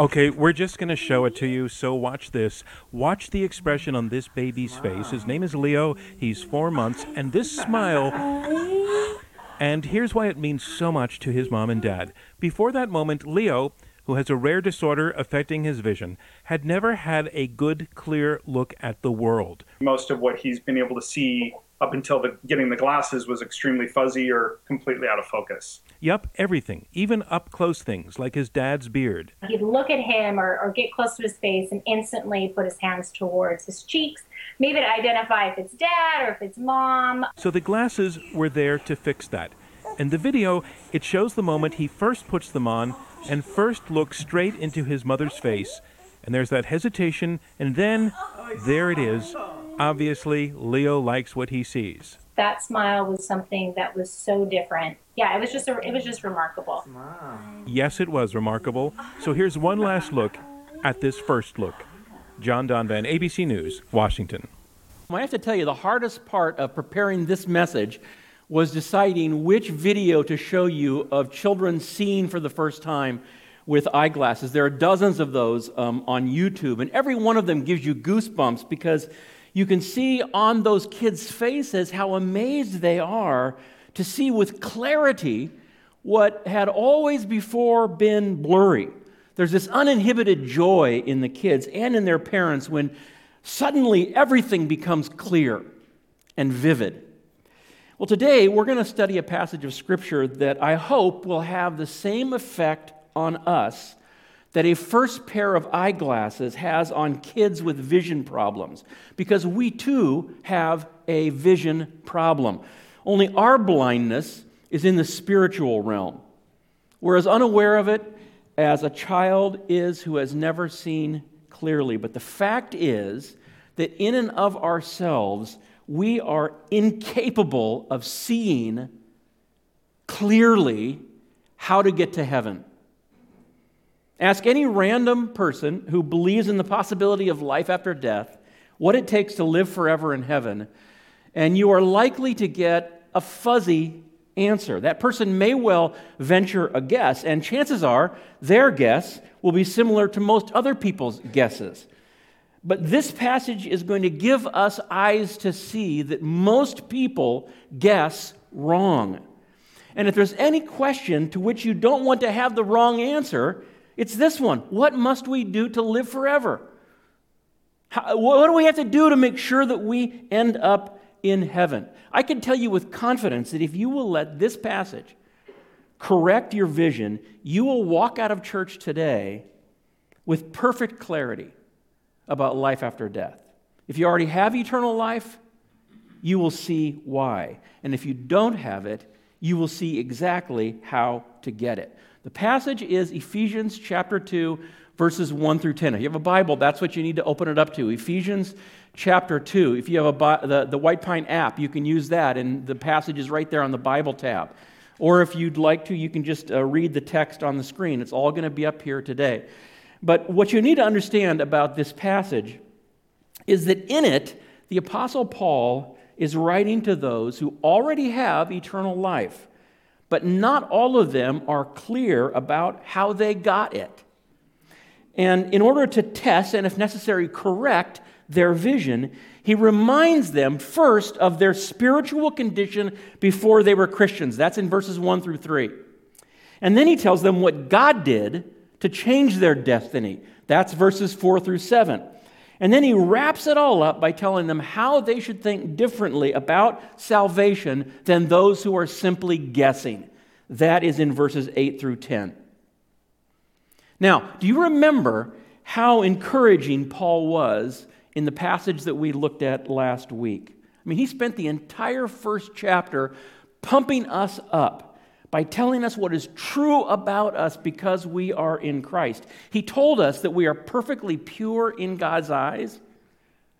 Okay, we're just going to show it to you, so watch this. Watch the expression on this baby's face. His name is Leo, he's four months, and this smile. And here's why it means so much to his mom and dad. Before that moment, Leo, who has a rare disorder affecting his vision, had never had a good, clear look at the world. Most of what he's been able to see up until the, getting the glasses was extremely fuzzy or completely out of focus. Yup, everything, even up close things like his dad's beard. He'd look at him or, or get close to his face and instantly put his hands towards his cheeks, maybe to identify if it's dad or if it's mom. So the glasses were there to fix that. In the video, it shows the moment he first puts them on and first looks straight into his mother's face. And there's that hesitation, and then there it is. Obviously, Leo likes what he sees. That smile was something that was so different. Yeah, it was just a, it was just remarkable. Yes, it was remarkable. So here's one last look at this first look. John Donvan, ABC News, Washington. I have to tell you, the hardest part of preparing this message was deciding which video to show you of children seeing for the first time with eyeglasses. There are dozens of those um, on YouTube, and every one of them gives you goosebumps because you can see on those kids' faces how amazed they are to see with clarity what had always before been blurry. There's this uninhibited joy in the kids and in their parents when suddenly everything becomes clear and vivid. Well, today we're going to study a passage of Scripture that I hope will have the same effect on us that a first pair of eyeglasses has on kids with vision problems, because we too have a vision problem. Only our blindness is in the spiritual realm. We're as unaware of it as a child is who has never seen clearly. But the fact is that in and of ourselves, we are incapable of seeing clearly how to get to heaven. Ask any random person who believes in the possibility of life after death what it takes to live forever in heaven, and you are likely to get a fuzzy answer. That person may well venture a guess, and chances are their guess will be similar to most other people's guesses. But this passage is going to give us eyes to see that most people guess wrong. And if there's any question to which you don't want to have the wrong answer, it's this one What must we do to live forever? How, what do we have to do to make sure that we end up in heaven? I can tell you with confidence that if you will let this passage correct your vision, you will walk out of church today with perfect clarity about life after death. If you already have eternal life, you will see why. And if you don't have it, you will see exactly how to get it. The passage is Ephesians chapter 2, verses 1 through 10. If you have a Bible, that's what you need to open it up to. Ephesians chapter 2. If you have a, the, the White Pine app, you can use that, and the passage is right there on the Bible tab. Or if you'd like to, you can just uh, read the text on the screen. It's all going to be up here today. But what you need to understand about this passage is that in it, the Apostle Paul is writing to those who already have eternal life but not all of them are clear about how they got it. And in order to test and, if necessary, correct their vision, he reminds them first of their spiritual condition before they were Christians. That's in verses 1 through 3. And then he tells them what God did to change their destiny. That's verses 4 through 7. And then he wraps it all up by telling them how they should think differently about salvation than those who are simply guessing. That is in verses 8 through 10. Now, do you remember how encouraging Paul was in the passage that we looked at last week? I mean, he spent the entire first chapter pumping us up by telling us what is true about us because we are in Christ. He told us that we are perfectly pure in God's eyes,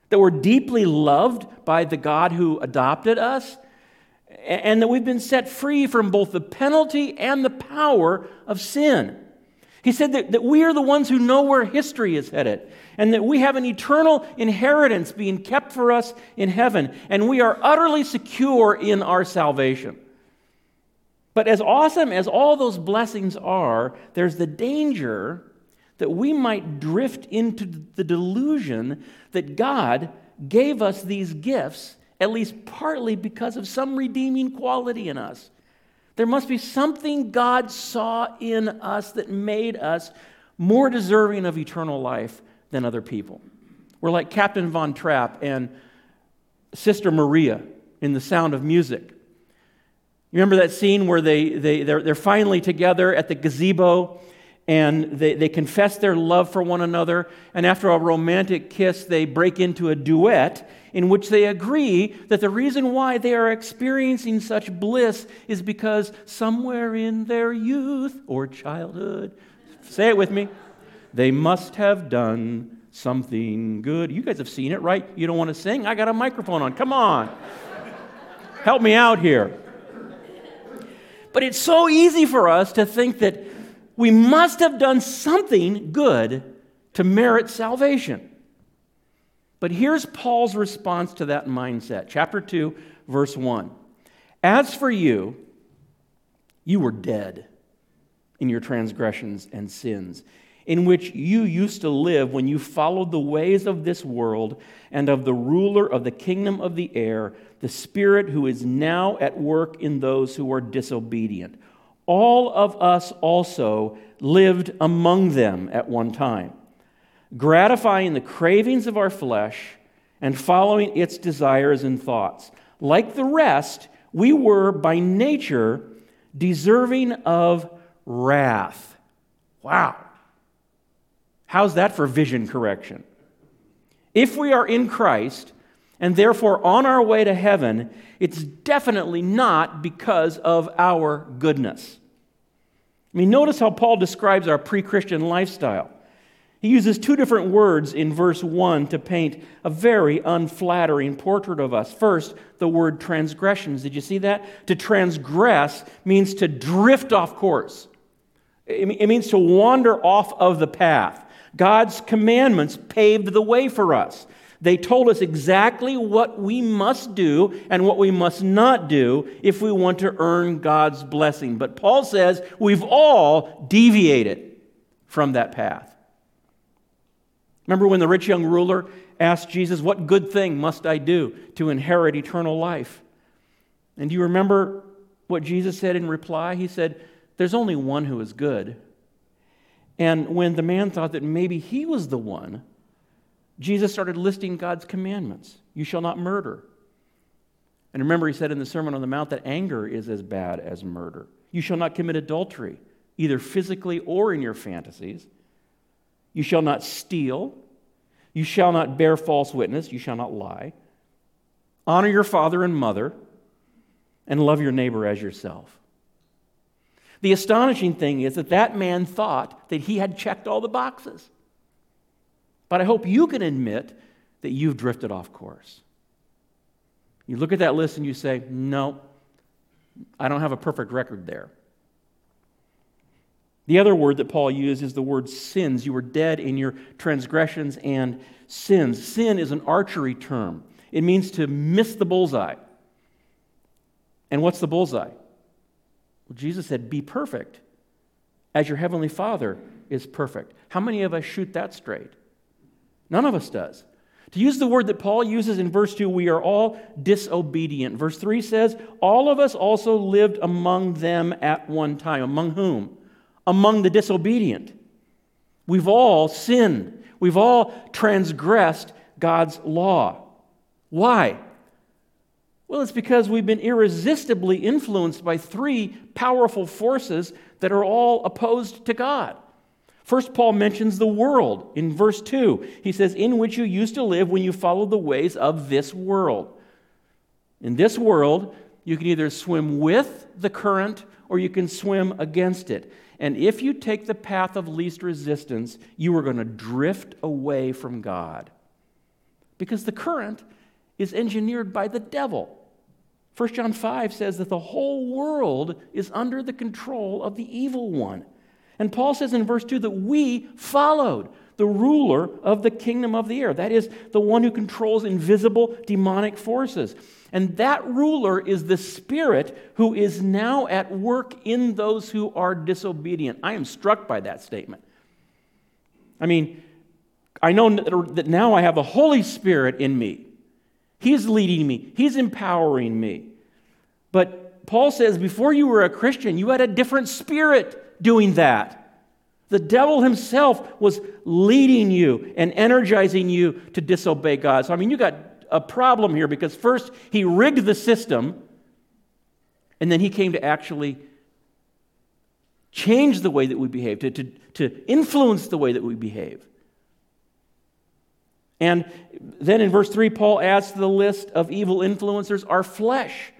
that we're deeply loved by the God who adopted us, and that we've been set free from both the penalty and the power of sin. He said that, that we are the ones who know where history is headed, and that we have an eternal inheritance being kept for us in heaven, and we are utterly secure in our salvation. But as awesome as all those blessings are, there's the danger that we might drift into the delusion that God gave us these gifts, at least partly because of some redeeming quality in us. There must be something God saw in us that made us more deserving of eternal life than other people. We're like Captain Von Trapp and Sister Maria in The Sound of Music. You remember that scene where they, they, they're, they're finally together at the gazebo and they, they confess their love for one another. And after a romantic kiss, they break into a duet in which they agree that the reason why they are experiencing such bliss is because somewhere in their youth or childhood, say it with me, they must have done something good. You guys have seen it, right? You don't want to sing? I got a microphone on. Come on. Help me out here. But it's so easy for us to think that we must have done something good to merit salvation. But here's Paul's response to that mindset. Chapter 2, verse 1. As for you, you were dead in your transgressions and sins, in which you used to live when you followed the ways of this world and of the ruler of the kingdom of the air, the Spirit who is now at work in those who are disobedient all of us also lived among them at one time, gratifying the cravings of our flesh and following its desires and thoughts. Like the rest, we were by nature deserving of wrath. Wow. How's that for vision correction? If we are in Christ, and therefore on our way to heaven, it's definitely not because of our goodness. I mean, notice how Paul describes our pre Christian lifestyle. He uses two different words in verse 1 to paint a very unflattering portrait of us. First, the word transgressions. Did you see that? To transgress means to drift off course, it means to wander off of the path. God's commandments paved the way for us. They told us exactly what we must do and what we must not do if we want to earn God's blessing. But Paul says we've all deviated from that path. Remember when the rich young ruler asked Jesus, What good thing must I do to inherit eternal life? And do you remember what Jesus said in reply? He said, There's only one who is good. And when the man thought that maybe he was the one, Jesus started listing God's commandments. You shall not murder. And remember, he said in the Sermon on the Mount that anger is as bad as murder. You shall not commit adultery, either physically or in your fantasies. You shall not steal. You shall not bear false witness. You shall not lie. Honor your father and mother, and love your neighbor as yourself. The astonishing thing is that that man thought that he had checked all the boxes. But I hope you can admit that you've drifted off course. You look at that list and you say, no, I don't have a perfect record there. The other word that Paul used is the word sins. You were dead in your transgressions and sins. Sin is an archery term, it means to miss the bullseye. And what's the bullseye? Well, Jesus said, Be perfect as your heavenly Father is perfect. How many of us shoot that straight? None of us does. To use the word that Paul uses in verse 2, we are all disobedient. Verse 3 says, All of us also lived among them at one time. Among whom? Among the disobedient. We've all sinned. We've all transgressed God's law. Why? Well, it's because we've been irresistibly influenced by three powerful forces that are all opposed to God. First, Paul mentions the world in verse 2. He says, In which you used to live when you followed the ways of this world. In this world, you can either swim with the current or you can swim against it. And if you take the path of least resistance, you are going to drift away from God. Because the current is engineered by the devil. 1 John 5 says that the whole world is under the control of the evil one. And Paul says in verse 2 that we followed the ruler of the kingdom of the air. That is, the one who controls invisible demonic forces. And that ruler is the spirit who is now at work in those who are disobedient. I am struck by that statement. I mean, I know that now I have the Holy Spirit in me. He's leading me, He's empowering me. But Paul says before you were a Christian, you had a different spirit doing that. The devil himself was leading you and energizing you to disobey God. So, I mean, you got a problem here because first he rigged the system, and then he came to actually change the way that we behave, to, to, to influence the way that we behave. And then in verse 3, Paul adds to the list of evil influencers our flesh,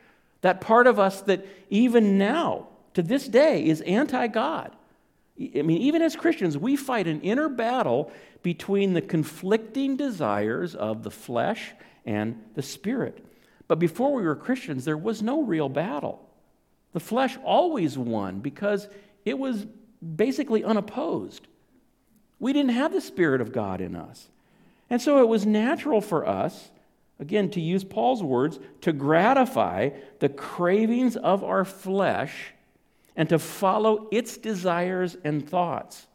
that part of us that even now, to this day, is anti God. I mean, even as Christians, we fight an inner battle between the conflicting desires of the flesh and the spirit. But before we were Christians, there was no real battle. The flesh always won because it was basically unopposed. We didn't have the Spirit of God in us. And so it was natural for us, again, to use Paul's words, to gratify the cravings of our flesh and to follow its desires and thoughts.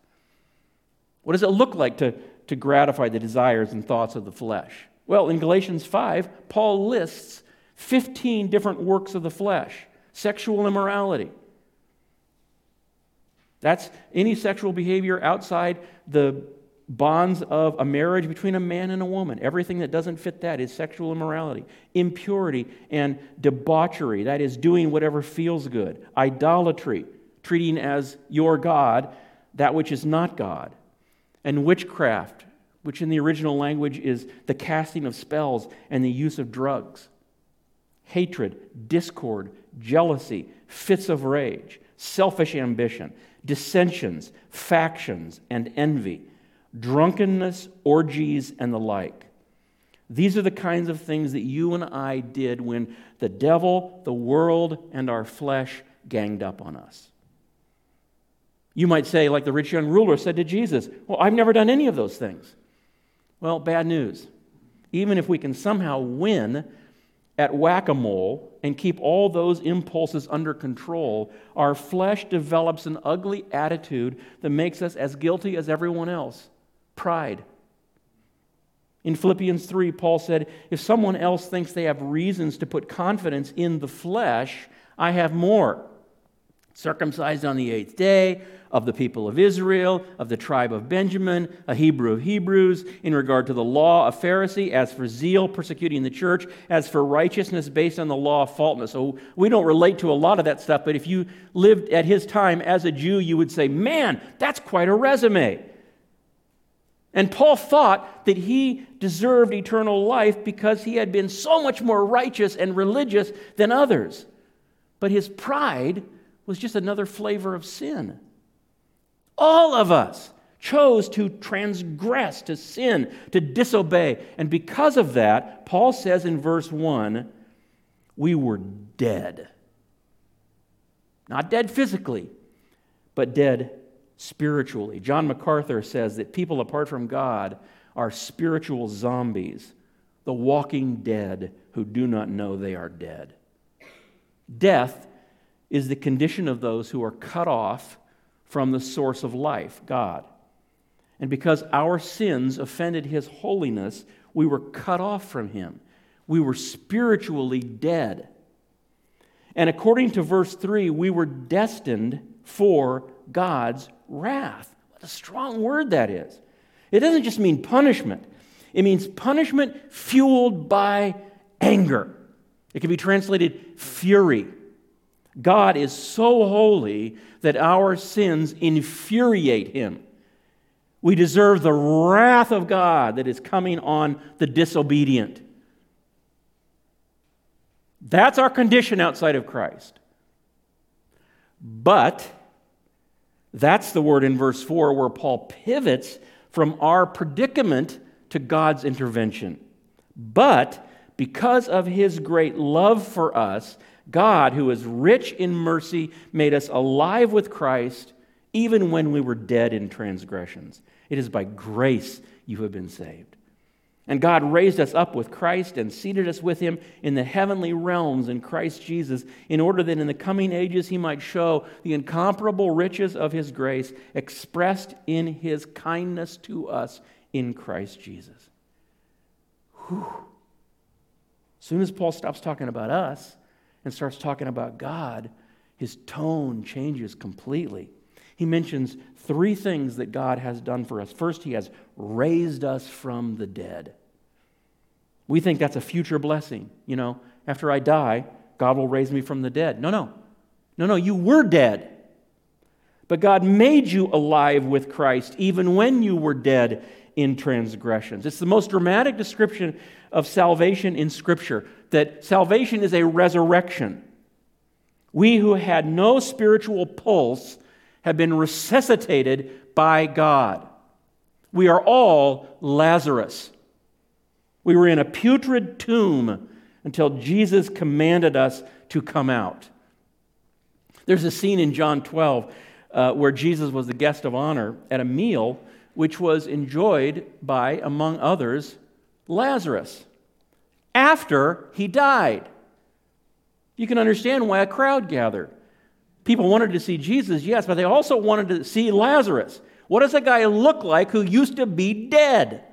What does it look like to, to gratify the desires and thoughts of the flesh? Well, in Galatians 5, Paul lists 15 different works of the flesh sexual immorality. That's any sexual behavior outside the bonds of a marriage between a man and a woman. Everything that doesn't fit that is sexual immorality. Impurity and debauchery, that is, doing whatever feels good. Idolatry, treating as your God that which is not God. And witchcraft, which in the original language is the casting of spells and the use of drugs. Hatred, discord, jealousy, fits of rage, selfish ambition, dissensions, factions, and envy drunkenness, orgies, and the like. These are the kinds of things that you and I did when the devil, the world, and our flesh ganged up on us. You might say, like the rich young ruler said to Jesus, Well, I've never done any of those things. Well, bad news. Even if we can somehow win at whack a mole and keep all those impulses under control, our flesh develops an ugly attitude that makes us as guilty as everyone else pride. In Philippians 3, Paul said, If someone else thinks they have reasons to put confidence in the flesh, I have more. Circumcised on the eighth day, of the people of Israel, of the tribe of Benjamin, a Hebrew of Hebrews, in regard to the law, a Pharisee, as for zeal, persecuting the church, as for righteousness based on the law of faultness. So we don't relate to a lot of that stuff, but if you lived at his time as a Jew, you would say, man, that's quite a resume. And Paul thought that he deserved eternal life because he had been so much more righteous and religious than others. But his pride was just another flavor of sin. All of us chose to transgress, to sin, to disobey. And because of that, Paul says in verse 1 we were dead. Not dead physically, but dead spiritually. John MacArthur says that people apart from God are spiritual zombies, the walking dead who do not know they are dead. Death is the condition of those who are cut off from the source of life, God. And because our sins offended his holiness, we were cut off from him. We were spiritually dead. And according to verse 3, we were destined for God's wrath. What a strong word that is. It doesn't just mean punishment, it means punishment fueled by anger. It can be translated fury. God is so holy that our sins infuriate him. We deserve the wrath of God that is coming on the disobedient. That's our condition outside of Christ. But that's the word in verse 4 where Paul pivots from our predicament to God's intervention. But because of his great love for us, God, who is rich in mercy, made us alive with Christ even when we were dead in transgressions. It is by grace you have been saved. And God raised us up with Christ and seated us with him in the heavenly realms in Christ Jesus, in order that in the coming ages he might show the incomparable riches of his grace expressed in his kindness to us in Christ Jesus. Whew. As soon as Paul stops talking about us and starts talking about God, his tone changes completely. He mentions three things that God has done for us. First, He has raised us from the dead. We think that's a future blessing. You know, after I die, God will raise me from the dead. No, no. No, no, you were dead. But God made you alive with Christ even when you were dead in transgressions. It's the most dramatic description of salvation in Scripture that salvation is a resurrection. We who had no spiritual pulse have been resuscitated by God. We are all Lazarus. We were in a putrid tomb until Jesus commanded us to come out. There's a scene in John 12 uh, where Jesus was the guest of honor at a meal which was enjoyed by, among others, Lazarus after he died. You can understand why a crowd gathered. People wanted to see Jesus, yes, but they also wanted to see Lazarus. What does a guy look like who used to be dead?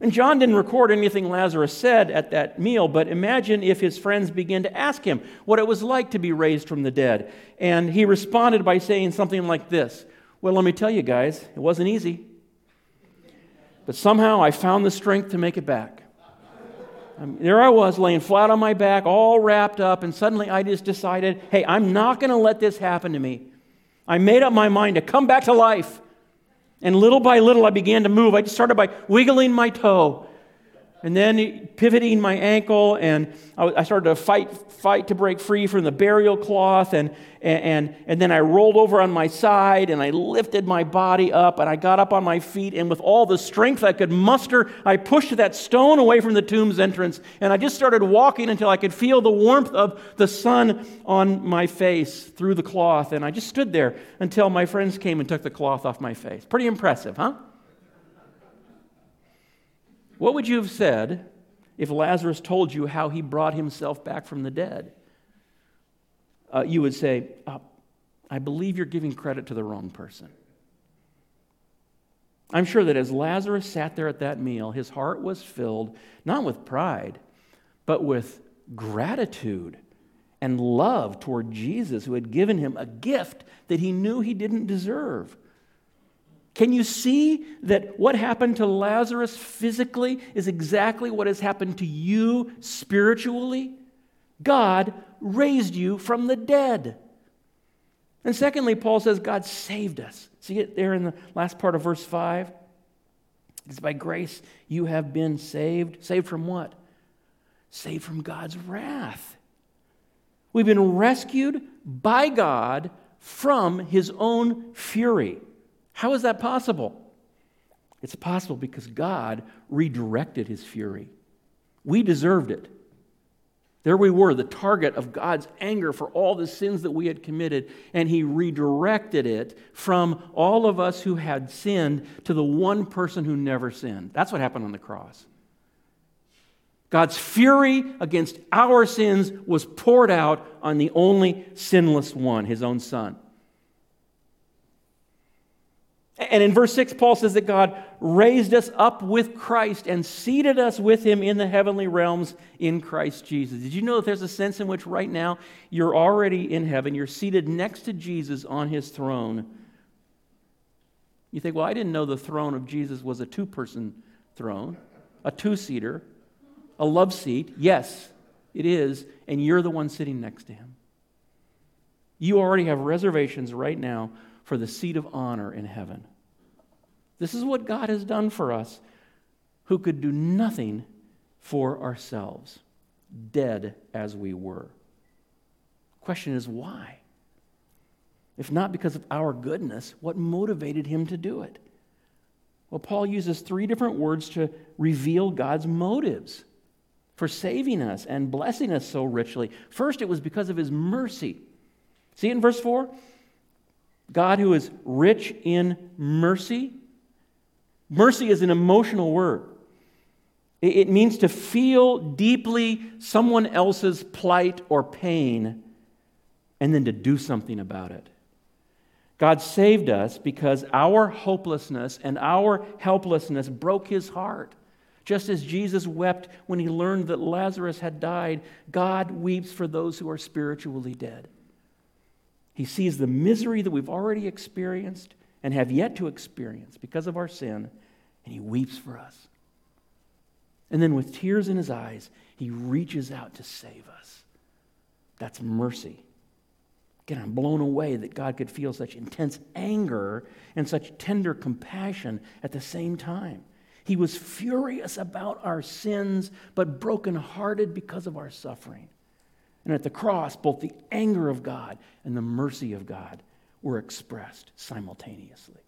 And John didn't record anything Lazarus said at that meal, but imagine if his friends began to ask him what it was like to be raised from the dead. And he responded by saying something like this Well, let me tell you guys, it wasn't easy. But somehow I found the strength to make it back. Um, there I was laying flat on my back, all wrapped up, and suddenly I just decided, hey, I'm not going to let this happen to me. I made up my mind to come back to life. And little by little, I began to move. I just started by wiggling my toe and then pivoting my ankle, and I started to fight, fight to break free from the burial cloth, and, and, and then I rolled over on my side, and I lifted my body up, and I got up on my feet, and with all the strength I could muster, I pushed that stone away from the tomb's entrance, and I just started walking until I could feel the warmth of the sun on my face through the cloth, and I just stood there until my friends came and took the cloth off my face. Pretty impressive, huh? What would you have said if Lazarus told you how he brought himself back from the dead? Uh, you would say, uh, I believe you're giving credit to the wrong person. I'm sure that as Lazarus sat there at that meal, his heart was filled not with pride, but with gratitude and love toward Jesus, who had given him a gift that he knew he didn't deserve. Can you see that what happened to Lazarus physically is exactly what has happened to you spiritually? God raised you from the dead. And secondly, Paul says God saved us. See it there in the last part of verse 5? It's by grace you have been saved. Saved from what? Saved from God's wrath. We've been rescued by God from his own fury. How is that possible? It's possible because God redirected his fury. We deserved it. There we were, the target of God's anger for all the sins that we had committed, and He redirected it from all of us who had sinned to the one person who never sinned. That's what happened on the cross. God's fury against our sins was poured out on the only sinless one, His own Son. And in verse 6, Paul says that God raised us up with Christ and seated us with him in the heavenly realms in Christ Jesus. Did you know that there's a sense in which right now you're already in heaven? You're seated next to Jesus on his throne. You think, well, I didn't know the throne of Jesus was a two person throne, a two seater, a love seat. Yes, it is. And you're the one sitting next to him. You already have reservations right now for the seat of honor in heaven. This is what God has done for us who could do nothing for ourselves, dead as we were. Question is why? If not because of our goodness, what motivated him to do it? Well, Paul uses three different words to reveal God's motives for saving us and blessing us so richly. First, it was because of his mercy. See in verse 4? God, who is rich in mercy, Mercy is an emotional word. It means to feel deeply someone else's plight or pain and then to do something about it. God saved us because our hopelessness and our helplessness broke his heart. Just as Jesus wept when he learned that Lazarus had died, God weeps for those who are spiritually dead. He sees the misery that we've already experienced and have yet to experience because of our sin, and he weeps for us. And then, with tears in his eyes, he reaches out to save us. That's mercy. Again, I'm blown away that God could feel such intense anger and such tender compassion at the same time. He was furious about our sins, but brokenhearted because of our suffering. And at the cross, both the anger of God and the mercy of God were expressed simultaneously.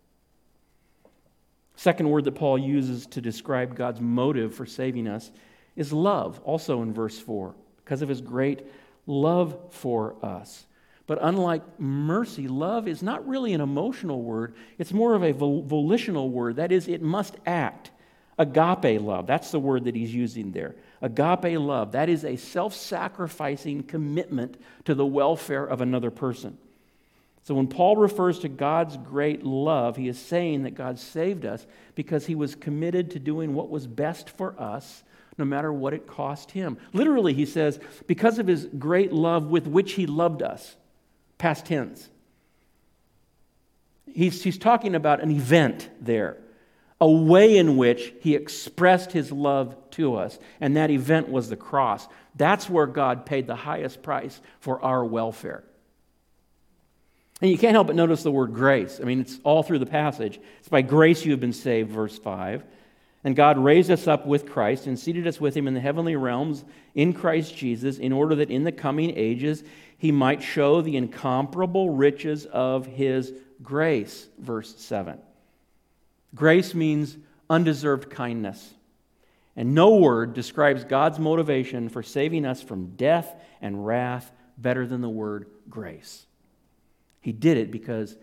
Second word that Paul uses to describe God's motive for saving us is love, also in verse 4, because of his great love for us. But unlike mercy, love is not really an emotional word, it's more of a volitional word. That is, it must act. Agape love, that's the word that he's using there. Agape love, that is a self sacrificing commitment to the welfare of another person. So when Paul refers to God's great love, he is saying that God saved us because he was committed to doing what was best for us, no matter what it cost him. Literally, he says, because of his great love with which he loved us, past tense. He's, he's talking about an event there, a way in which he expressed his love to us, and that event was the cross. That's where God paid the highest price for our welfare. And you can't help but notice the word grace. I mean, it's all through the passage. It's by grace you have been saved, verse 5. And God raised us up with Christ and seated us with him in the heavenly realms in Christ Jesus, in order that in the coming ages he might show the incomparable riches of his grace, verse 7. Grace means undeserved kindness. And no word describes God's motivation for saving us from death and wrath better than the word grace. He did it because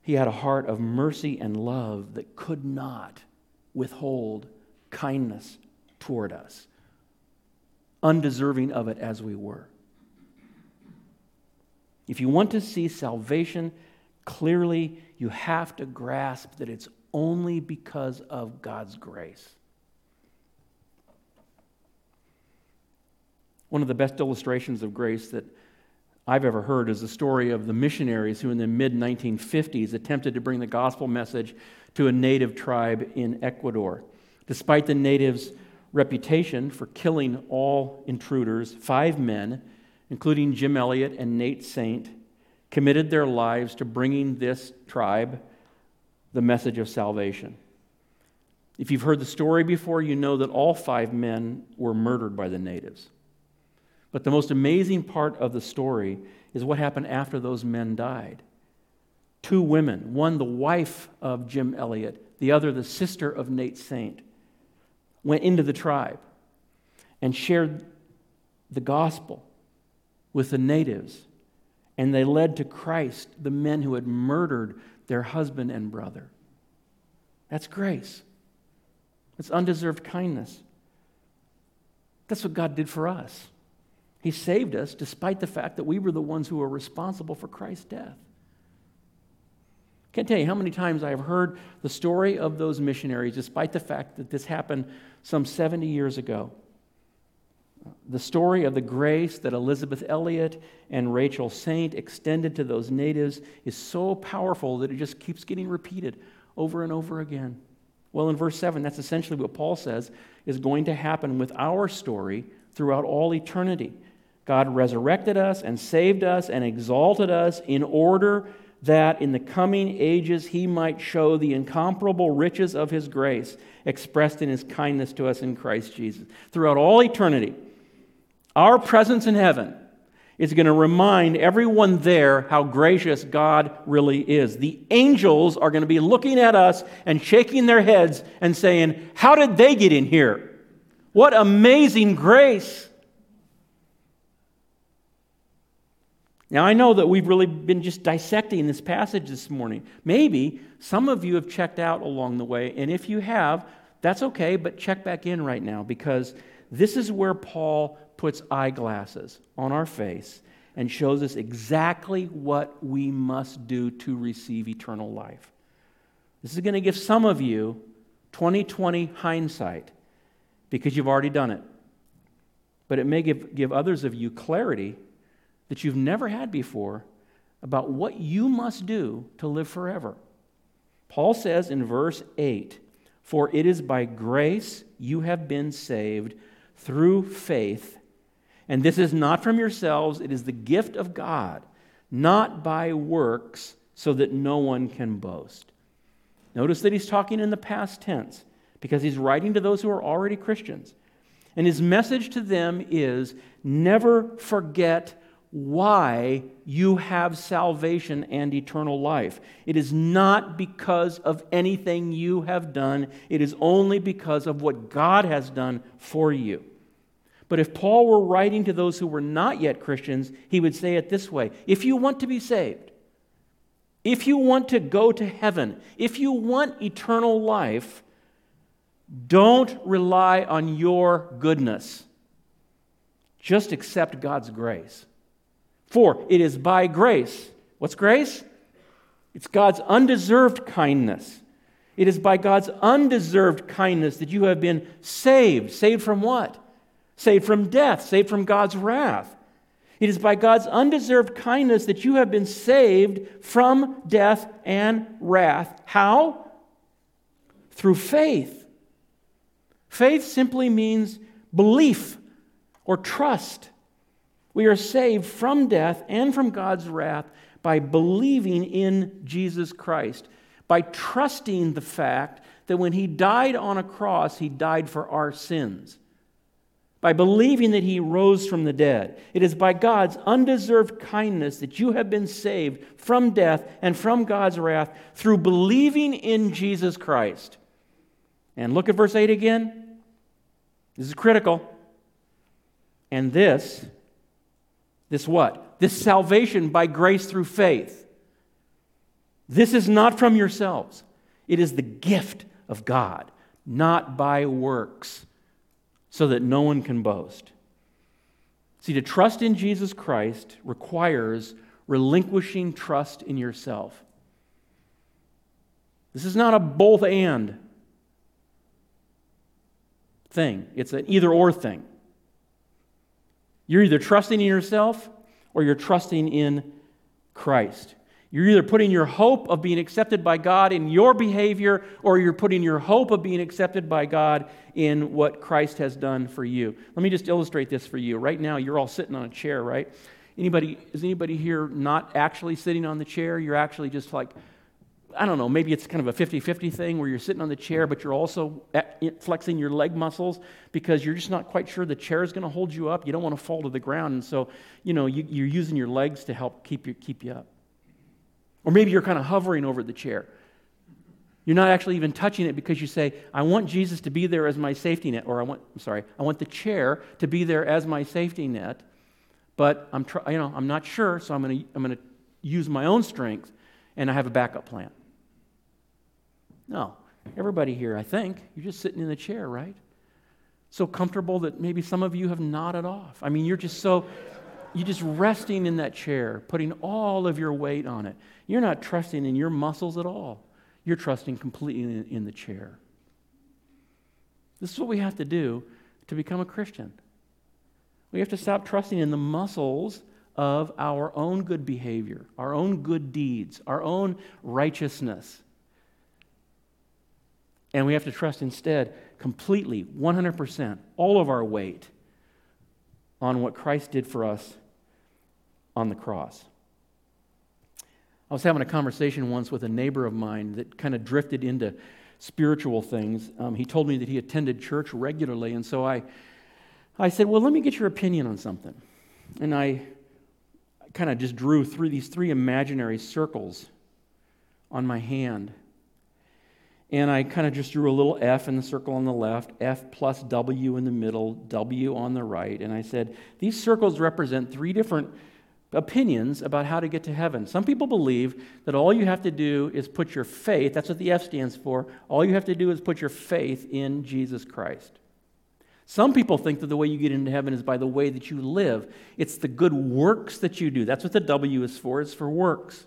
he had a heart of mercy and love that could not withhold kindness toward us, undeserving of it as we were. If you want to see salvation clearly, you have to grasp that it's only because of God's grace. One of the best illustrations of grace that I've ever heard is the story of the missionaries who, in the mid 1950s, attempted to bring the gospel message to a native tribe in Ecuador. Despite the natives' reputation for killing all intruders, five men, including Jim Elliot and Nate Saint, committed their lives to bringing this tribe the message of salvation. If you've heard the story before, you know that all five men were murdered by the natives. But the most amazing part of the story is what happened after those men died. Two women, one the wife of Jim Elliot, the other the sister of Nate Saint, went into the tribe and shared the gospel with the natives. And they led to Christ the men who had murdered their husband and brother. That's grace. It's undeserved kindness. That's what God did for us. He saved us despite the fact that we were the ones who were responsible for Christ's death. Can't tell you how many times I have heard the story of those missionaries, despite the fact that this happened some 70 years ago. The story of the grace that Elizabeth Elliot and Rachel Saint extended to those natives is so powerful that it just keeps getting repeated over and over again. Well, in verse 7, that's essentially what Paul says is going to happen with our story throughout all eternity. God resurrected us and saved us and exalted us in order that in the coming ages he might show the incomparable riches of his grace expressed in his kindness to us in Christ Jesus. Throughout all eternity, our presence in heaven is going to remind everyone there how gracious God really is. The angels are going to be looking at us and shaking their heads and saying, How did they get in here? What amazing grace! Now, I know that we've really been just dissecting this passage this morning. Maybe some of you have checked out along the way, and if you have, that's okay, but check back in right now because this is where Paul puts eyeglasses on our face and shows us exactly what we must do to receive eternal life. This is going to give some of you 2020 hindsight because you've already done it. But it may give, give others of you clarity that you've never had before about what you must do to live forever. Paul says in verse 8, For it is by grace you have been saved through faith. And this is not from yourselves, it is the gift of God, not by works, so that no one can boast. Notice that he's talking in the past tense because he's writing to those who are already Christians. And his message to them is never forget why you have salvation and eternal life. It is not because of anything you have done, it is only because of what God has done for you. But if Paul were writing to those who were not yet Christians, he would say it this way If you want to be saved, if you want to go to heaven, if you want eternal life, don't rely on your goodness. Just accept God's grace. For it is by grace. What's grace? It's God's undeserved kindness. It is by God's undeserved kindness that you have been saved. Saved from what? Saved from death, saved from God's wrath. It is by God's undeserved kindness that you have been saved from death and wrath. How? Through faith. Faith simply means belief or trust. We are saved from death and from God's wrath by believing in Jesus Christ, by trusting the fact that when He died on a cross, He died for our sins by believing that he rose from the dead. It is by God's undeserved kindness that you have been saved from death and from God's wrath through believing in Jesus Christ. And look at verse 8 again. This is critical. And this, this what? This salvation by grace through faith. This is not from yourselves, it is the gift of God, not by works so that no one can boast. See, to trust in Jesus Christ requires relinquishing trust in yourself. This is not a both and thing, it's an either or thing. You're either trusting in yourself or you're trusting in Christ. You're either putting your hope of being accepted by God in your behavior, or you're putting your hope of being accepted by God in what Christ has done for you. Let me just illustrate this for you. Right now, you're all sitting on a chair, right? Anybody, is anybody here not actually sitting on the chair? You're actually just like, I don't know, maybe it's kind of a 50 50 thing where you're sitting on the chair, but you're also flexing your leg muscles because you're just not quite sure the chair is going to hold you up. You don't want to fall to the ground. And so, you know, you, you're using your legs to help keep you, keep you up. Or maybe you're kind of hovering over the chair. You're not actually even touching it because you say, I want Jesus to be there as my safety net, or I want, I'm sorry, I want the chair to be there as my safety net, but I'm, try, you know, I'm not sure, so I'm going to I'm going to use my own strength, and I have a backup plan. No, everybody here, I think, you're just sitting in the chair, right? So comfortable that maybe some of you have nodded off. I mean, you're just so, you're just resting in that chair, putting all of your weight on it. You're not trusting in your muscles at all. You're trusting completely in, the chair. This is what we have to do to become a Christian. We have to stop trusting in the muscles of our own good behavior, our own good deeds, our own righteousness. And we have to trust instead completely, 100%, all of our weight on what Christ did for us on the cross. I was having a conversation once with a neighbor of mine that kind of drifted into spiritual things. Um, he told me that he attended church regularly, and so I, I said, Well, let me get your opinion on something. And I kind of just drew through these three imaginary circles on my hand. And I kind of just drew a little F in the circle on the left, F plus W in the middle, W on the right. And I said, These circles represent three different opinions about how to get to heaven. Some people believe that all you have to do is put your faith, that's what the F stands for, all you have to do is put your faith in Jesus Christ. Some people think that the way you get into heaven is by the way that you live. It's the good works that you do. That's what the W is for, it's for works.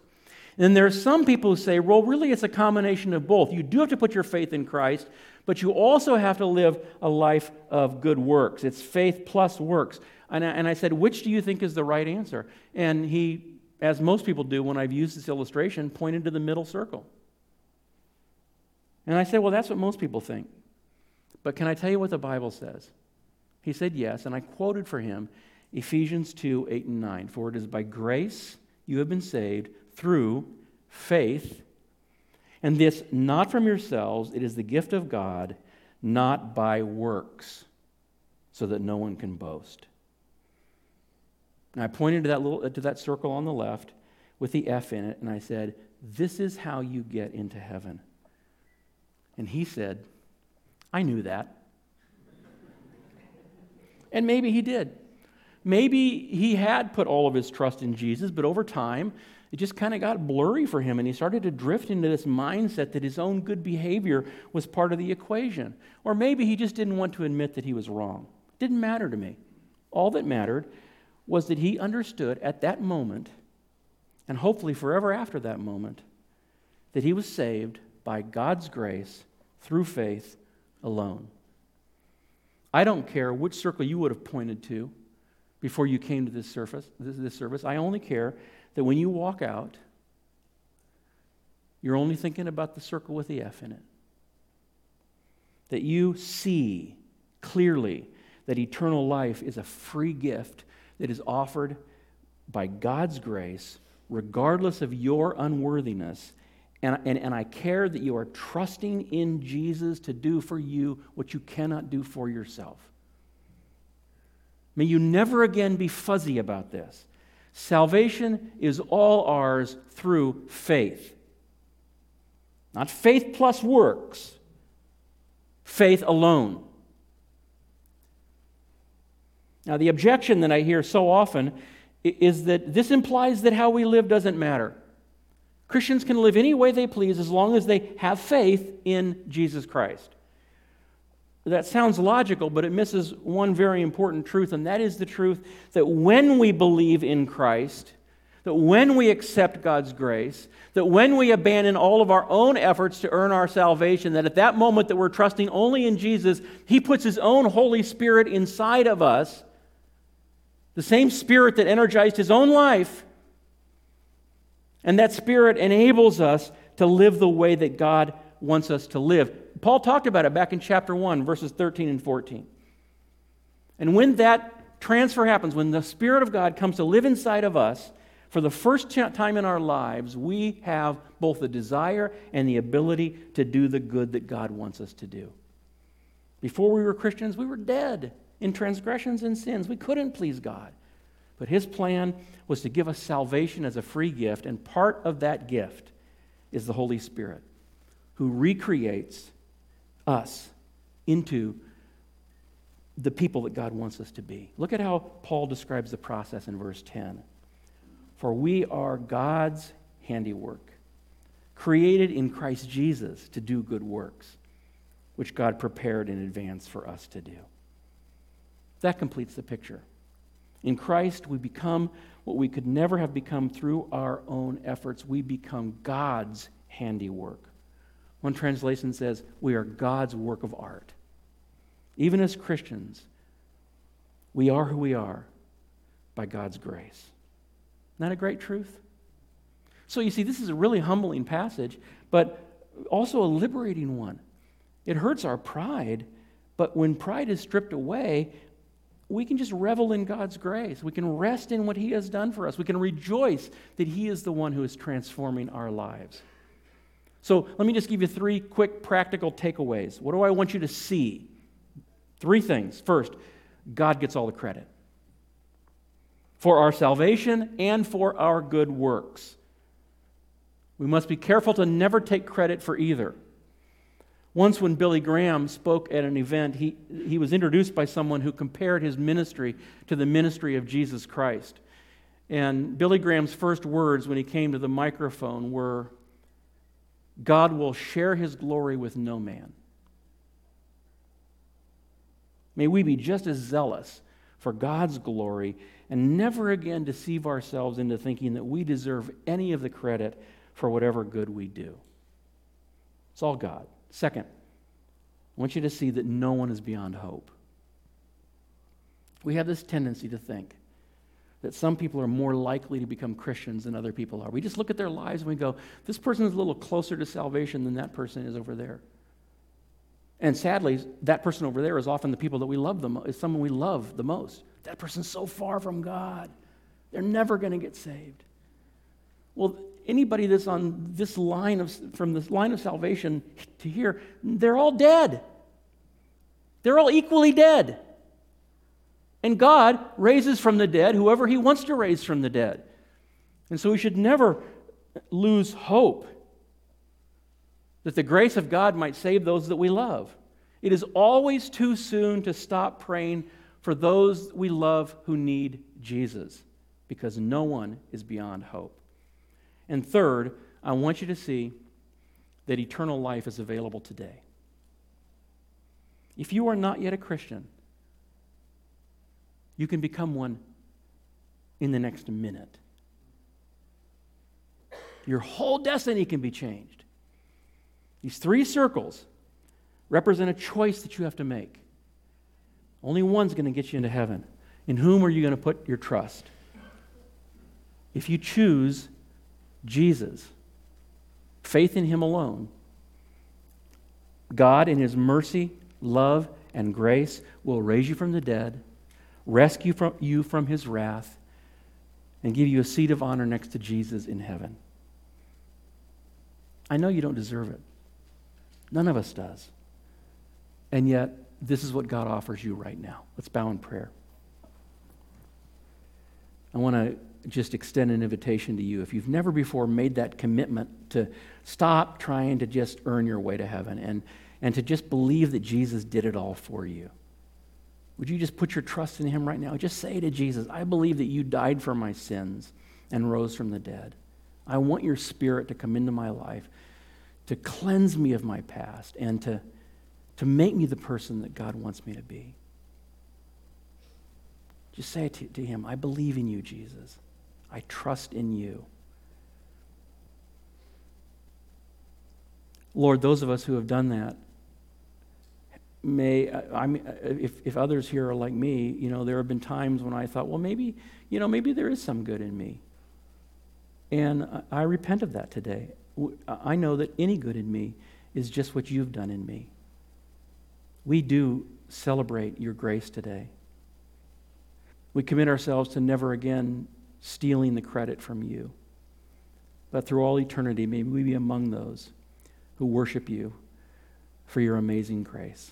And there are some people who say, well, really, it's a combination of both. You do have to put your faith in Christ, but you also have to live a life of good works. It's faith plus works. And I, and I said, which do you think is the right answer? And he, as most people do when I've used this illustration, pointed to the middle circle. And I said, well, that's what most people think. But can I tell you what the Bible says? He said yes, and I quoted for him Ephesians 2 8 and 9. For it is by grace you have been saved through faith, and this not from yourselves, it is the gift of God, not by works, so that no one can boast. And I pointed to that, little, to that circle on the left with the F in it, and I said, This is how you get into heaven. And he said, I knew that. and maybe he did. Maybe he had put all of his trust in Jesus, but over time, it just kind of got blurry for him, and he started to drift into this mindset that his own good behavior was part of the equation. Or maybe he just didn't want to admit that he was wrong. It didn't matter to me. All that mattered was that he understood at that moment, and hopefully forever after that moment, that he was saved by God's grace through faith alone. I don't care which circle you would have pointed to before you came to this, surface, this, this service. I only care that when you walk out, you're only thinking about the circle with the F in it. That you see clearly that eternal life is a free gift that is offered by God's grace, regardless of your unworthiness, and, and, and I care that you are trusting in Jesus to do for you what you cannot do for yourself. May you never again be fuzzy about this. Salvation is all ours through faith. Not faith plus works, faith alone. Now, the objection that I hear so often is that this implies that how we live doesn't matter. Christians can live any way they please as long as they have faith in Jesus Christ. That sounds logical, but it misses one very important truth, and that is the truth that when we believe in Christ, that when we accept God's grace, that when we abandon all of our own efforts to earn our salvation, that at that moment that we're trusting only in Jesus, He puts His own Holy Spirit inside of us, the same Spirit that energized His own life and that Spirit enables us to live the way that God wants us to live. Paul talked about it back in chapter 1, verses 13 and 14. And when that transfer happens, when the Spirit of God comes to live inside of us, for the first time in our lives, we have both the desire and the ability to do the good that God wants us to do. Before we were Christians, we were dead in transgressions and sins. We couldn't please God. But his plan was to give us salvation as a free gift, and part of that gift is the Holy Spirit, who recreates us into the people that God wants us to be. Look at how Paul describes the process in verse 10. For we are God's handiwork, created in Christ Jesus to do good works, which God prepared in advance for us to do. That completes the picture. In Christ, we become what we could never have become through our own efforts. We become God's handiwork. One translation says, We are God's work of art. Even as Christians, we are who we are by God's grace. Isn't that a great truth? So you see, this is a really humbling passage, but also a liberating one. It hurts our pride, but when pride is stripped away, we can just revel in God's grace. We can rest in what He has done for us. We can rejoice that He is the one who is transforming our lives. So let me just give you three quick practical takeaways. What do I want you to see? Three things. First, God gets all the credit for our salvation and for our good works. We must be careful to never take credit for either. Once, when Billy Graham spoke at an event, he, he was introduced by someone who compared his ministry to the ministry of Jesus Christ. And Billy Graham's first words when he came to the microphone were God will share his glory with no man. May we be just as zealous for God's glory and never again deceive ourselves into thinking that we deserve any of the credit for whatever good we do. It's all God. Second, I want you to see that no one is beyond hope. We have this tendency to think that some people are more likely to become Christians than other people are. We just look at their lives and we go, this person is a little closer to salvation than that person is over there. And sadly, that person over there is often the people that we love the most, is someone we love the most. That person's so far from God. They're never going to get saved. Well, anybody that's on this line of from this line of salvation to here, they're all dead. They're all equally dead. And God raises from the dead whoever he wants to raise from the dead. And so we should never lose hope that the grace of God might save those that we love. It is always too soon to stop praying for those we love who need Jesus because no one is beyond hope. And third, I want you to see that eternal life is available today. If you are not yet a Christian, you can become one in the next minute. Your whole destiny can be changed. These three circles represent a choice that you have to make. Only one's going to get you into heaven. In whom are you going to put your trust? If you choose Jesus, faith in Him alone, God, in His mercy, love, and grace, will raise you from the dead, rescue from you from His wrath, and give you a seat of honor next to Jesus in heaven. I know you don't deserve it. None of us does. And yet, this is what God offers you right now. Let's bow in prayer. I want to just extend an invitation to you. If you've never before made that commitment to stop trying to just earn your way to heaven and, and to just believe that Jesus did it all for you, would you just put your trust in Him right now? Just say to Jesus, I believe that you died for my sins and rose from the dead. I want your spirit to come into my life, to cleanse me of my past, and to, to make me the person that God wants me to be. Just say to, to Him, I believe in you, Jesus. I trust in you. Lord, those of us who have done that, may uh, I mean, uh, uh, if, if others here are like me, you know, there have been times when I thought, well, maybe, you know, maybe there is some good in me. And I, I repent of that today. I know that any good in me is just what you've done in me. We do celebrate your grace today. We commit ourselves to never again stealing the credit from you. But through all eternity, may we be among those who worship you for your amazing grace.